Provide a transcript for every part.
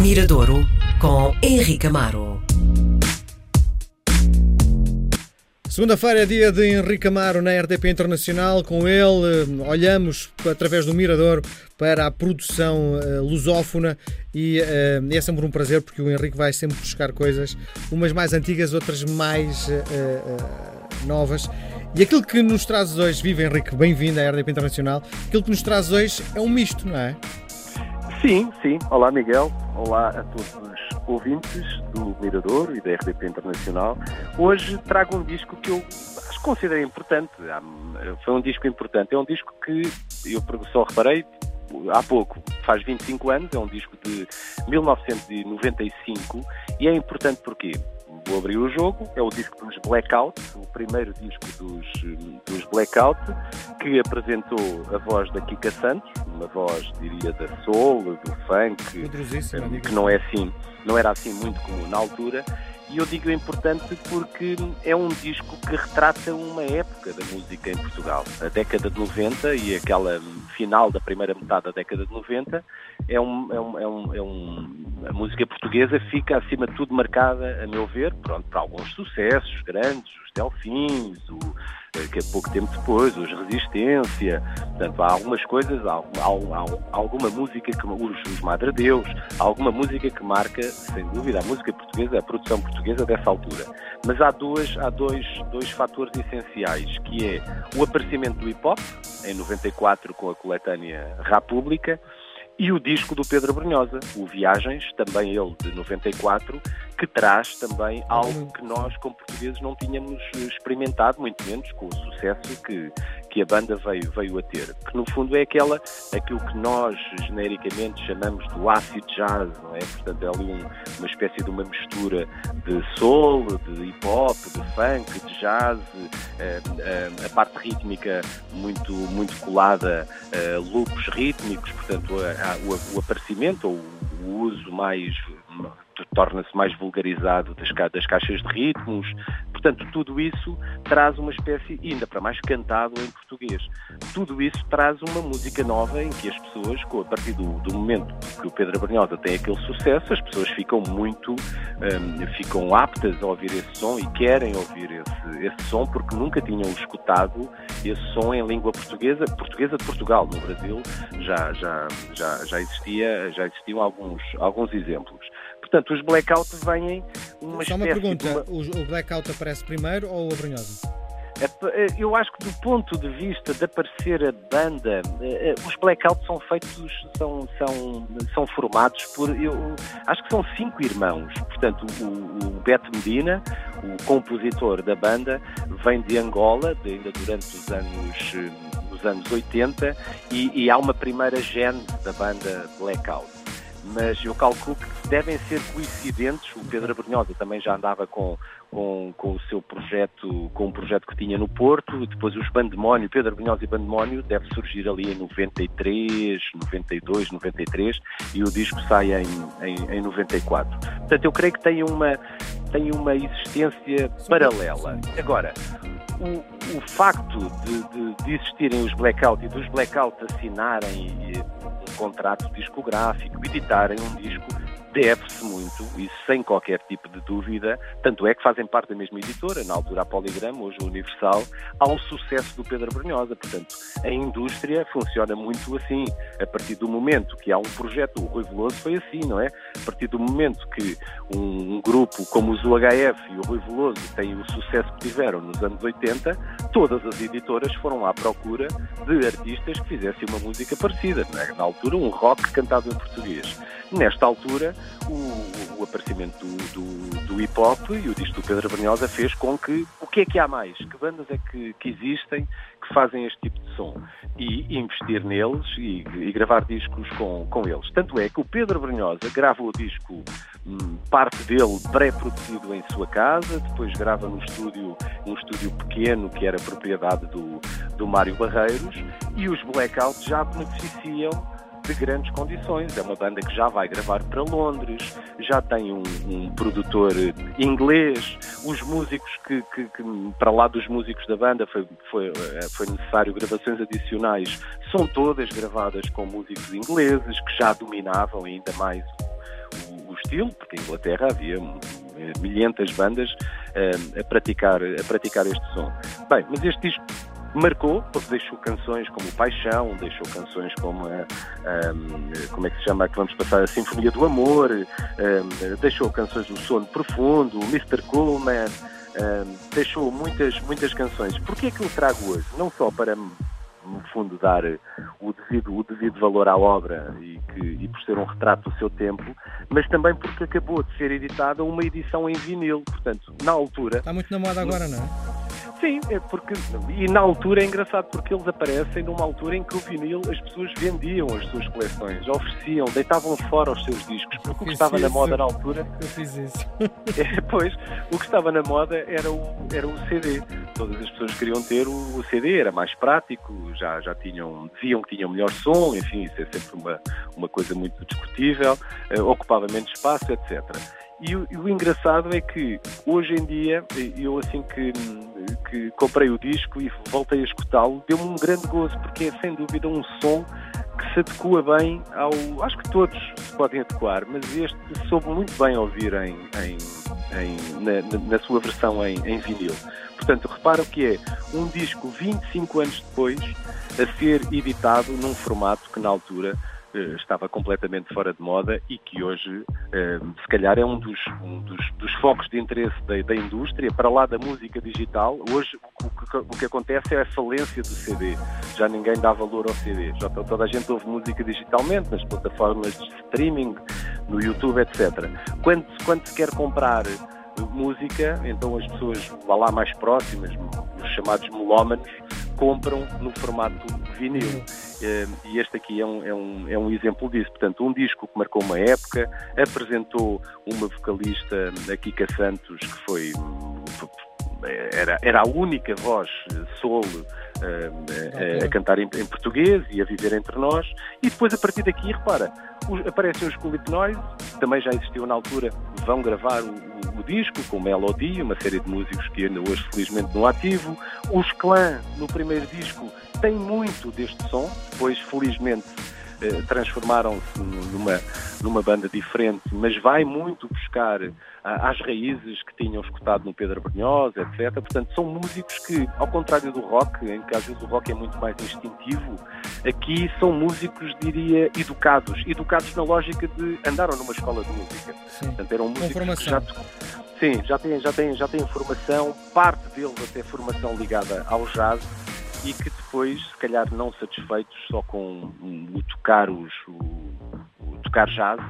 Miradouro com Henrique Amaro. Segunda-feira é dia de Henrique Amaro na RDP Internacional. Com ele, olhamos através do Mirador para a produção uh, lusófona e uh, é sempre um prazer porque o Henrique vai sempre buscar coisas, umas mais antigas, outras mais uh, novas. E aquilo que nos traz hoje, viva Henrique, bem-vindo à RDP Internacional. Aquilo que nos traz hoje é um misto, não é? Sim, sim. Olá, Miguel. Olá a todos os ouvintes do Mirador e da RDP Internacional. Hoje trago um disco que eu acho que considerei importante. Foi um disco importante. É um disco que eu só reparei há pouco, faz 25 anos, é um disco de 1995 e é importante porque vou abrir o jogo, é o disco dos Blackout, o primeiro disco dos, dos Blackout, que apresentou a voz da Kika Santos, uma voz, diria, da soul, do funk, que não é assim, não era assim muito comum na altura, e eu digo importante porque é um disco que retrata uma época da música em Portugal. A década de 90 e aquela final da primeira metade da década de 90 é um, é um, é um, é um a música portuguesa fica acima de tudo marcada, a meu ver, pronto, para alguns sucessos grandes, os Delfins, o, que é pouco tempo depois, os Resistência, portanto, há algumas coisas, há, há, há alguma música que os, os Madre Deus, há alguma música que marca, sem dúvida, a música portuguesa, a produção portuguesa dessa altura. Mas há duas, há dois, dois fatores essenciais, que é o aparecimento do hip hop, em 94 com a coletânea República, e o disco do Pedro Brunhosa, o Viagens, também ele de 94, que traz também algo que nós, como portugueses, não tínhamos experimentado, muito menos com o sucesso que, que a banda veio, veio a ter. Que no fundo é aquela, aquilo que nós genericamente chamamos do acid jazz, não é? Portanto, é ali um, uma espécie de uma mistura de soul, de hip hop, de funk, de jazz, eh, eh, a parte rítmica muito, muito colada, eh, loops rítmicos, portanto, a, o, o aparecimento ou o uso mais torna-se mais vulgarizado das, das caixas de ritmos, Portanto, tudo isso traz uma espécie, ainda para mais cantado em português, tudo isso traz uma música nova em que as pessoas, a partir do, do momento que o Pedro Brunhosa tem aquele sucesso, as pessoas ficam muito, um, ficam aptas a ouvir esse som e querem ouvir esse, esse som porque nunca tinham escutado esse som em língua portuguesa, portuguesa de Portugal. No Brasil já, já, já, já, existia, já existiam alguns, alguns exemplos. Portanto, os blackout vêm uma Só uma pergunta, uma... o blackout aparece primeiro ou o Abrunhosa? É é, eu acho que do ponto de vista de aparecer a banda, é, os blackouts são feitos, são, são, são formados por, eu acho que são cinco irmãos. Portanto, o, o Beto Medina, o compositor da banda, vem de Angola, de, ainda durante os anos, os anos 80, e, e há uma primeira gene da banda Blackout mas eu calculo que devem ser coincidentes. O Pedro Abrunhosa também já andava com, com, com o seu projeto, com um projeto que tinha no Porto, depois os Bandemónio, Pedro Abrunhosa e Bandemónio, deve surgir ali em 93, 92, 93, e o disco sai em, em, em 94. Portanto, eu creio que tem uma, tem uma existência paralela. Agora, o, o facto de, de, de, existirem os blackout e dos blackout assinarem um contrato discográfico, editarem um disco, deve-se muito, isso sem qualquer tipo de dúvida, tanto é que fazem parte da mesma editora, na altura a Poligrama, hoje a Universal, ao sucesso do Pedro Brunhosa. Portanto, a indústria funciona muito assim. A partir do momento que há um projeto, o Rui Veloso foi assim, não é? A partir do momento que um, um grupo como os UHF e o Rui Veloso têm o sucesso que tiveram nos anos 80, todas as editoras foram à procura de artistas que fizessem uma música parecida. É? Na altura, um rock cantado em português. Nesta altura, o, o aparecimento do, do, do, hip hop e o disco do Pedro Brunhosa fez com que o que é que há mais? Que bandas é que, que existem que fazem este tipo de som? E investir neles e, e gravar discos com, com eles. Tanto é que o Pedro Brunhosa grava o disco, hum, parte dele pré-produzido em sua casa, depois grava no estúdio, um estúdio pequeno que era propriedade do, do Mário Barreiros, e os Blackouts já beneficiam de grandes condições. É uma banda que já vai gravar para Londres, já tem um, um produtor inglês, os músicos que, que, que, para lá dos músicos da banda foi, foi, eh, foi necessário gravações adicionais, são todas gravadas com músicos ingleses que já dominavam ainda mais o, o estilo, porque em Inglaterra havia milhentas bandas uh, a, praticar, a praticar este som. Bem, mas este disco marcou, porque deixou canções como Paixão, deixou canções como a, a, como é que se chama, que vamos passar a Sinfonia do Amor, a, deixou canções do Sono Profundo, o Mr. Coolman, deixou muitas, muitas canções. Porquê é que eu trago hoje? Não só para no fundo, dar o devido, o devido valor à obra e, que, e por ser um retrato do seu tempo, mas também porque acabou de ser editada uma edição em vinil. Portanto, na altura. Está muito na moda agora, não é? Sim, é porque. E na altura é engraçado porque eles aparecem numa altura em que o vinil as pessoas vendiam as suas coleções, ofereciam, deitavam fora os seus discos, porque o que estava na moda na altura. Eu fiz isso. É, pois, o que estava na moda era o, era o CD. Todas as pessoas queriam ter o, o CD, era mais prático, já, já tinham, diziam que tinham melhor som, enfim, isso é sempre uma, uma coisa muito discutível, uh, ocupava menos espaço, etc. E o, e o, engraçado é que hoje em dia, eu assim que, que comprei o disco e voltei a escutá-lo, deu-me um grande gozo, porque é sem dúvida um som que se adequa bem ao. Acho que todos se podem adequar, mas este soube muito bem ouvir em, em, em na, na, sua versão em, em vinil. Portanto, repara que é um disco 25 anos depois a ser editado num formato que na altura estava completamente fora de moda e que hoje, eh, se calhar, é um dos, um dos, dos focos de interesse da, da, indústria, para lá da música digital. Hoje, o que, o que, acontece é a falência do CD. Já ninguém dá valor ao CD. Já toda a gente ouve música digitalmente, nas plataformas de streaming, no YouTube, etc. Quando, quando se quer comprar música, então as pessoas lá mais próximas, os chamados melómanos, compram no formato vinil. Eh, e este aqui é um, é, um, é um exemplo disso. Portanto, um disco que marcou uma época, apresentou uma vocalista, a Kika Santos, que foi era, era a única voz solo uh, a, a cantar em, em, português e a viver entre nós. E depois, a partir daqui, repara, os, aparecem os Culipnoise, também já existiu na altura, vão gravar o, o, o, disco com Melody, uma série de músicos que ainda hoje, felizmente, no ativo. Os Clã, no primeiro disco, tem muito deste som, pois, felizmente, eh, transformaram-se numa, numa banda diferente, mas vai muito buscar ah, às raízes que tinham escutado no Pedro Brunhosa, etc. Portanto, são músicos que, ao contrário do rock, em que às vezes o rock é muito mais instintivo, aqui são músicos, diria, educados. Educados na lógica de andaram numa escola de música. Sim. Portanto, eram músicos que já... Sim, já têm, já, têm, já têm formação, parte deles até formação ligada ao jazz, e que depois, se calhar não satisfeitos só com o tocar, os, o, o tocar jazz,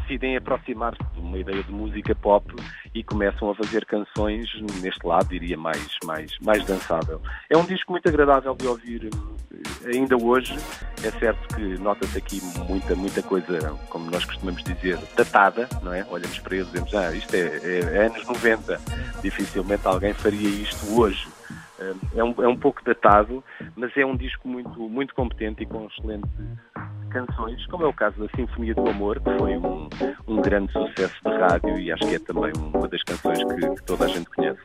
decidem aproximar-se de uma ideia de música pop e começam a fazer canções neste lado, diria, mais, mais, mais dançável. É um disco muito agradável de ouvir ainda hoje. É certo que nota-se aqui muita, muita coisa, como nós costumamos dizer, datada, não é? Olhamos para ele e dizemos, ah, isto é, é, é anos 90. Dificilmente alguém faria isto hoje. É um, é um pouco datado, mas é um disco muito, muito competente e com excelentes canções, como é o caso da Sinfonia do Amor, que foi um, um grande sucesso de rádio e acho que é também uma das canções que, que toda a gente conhece.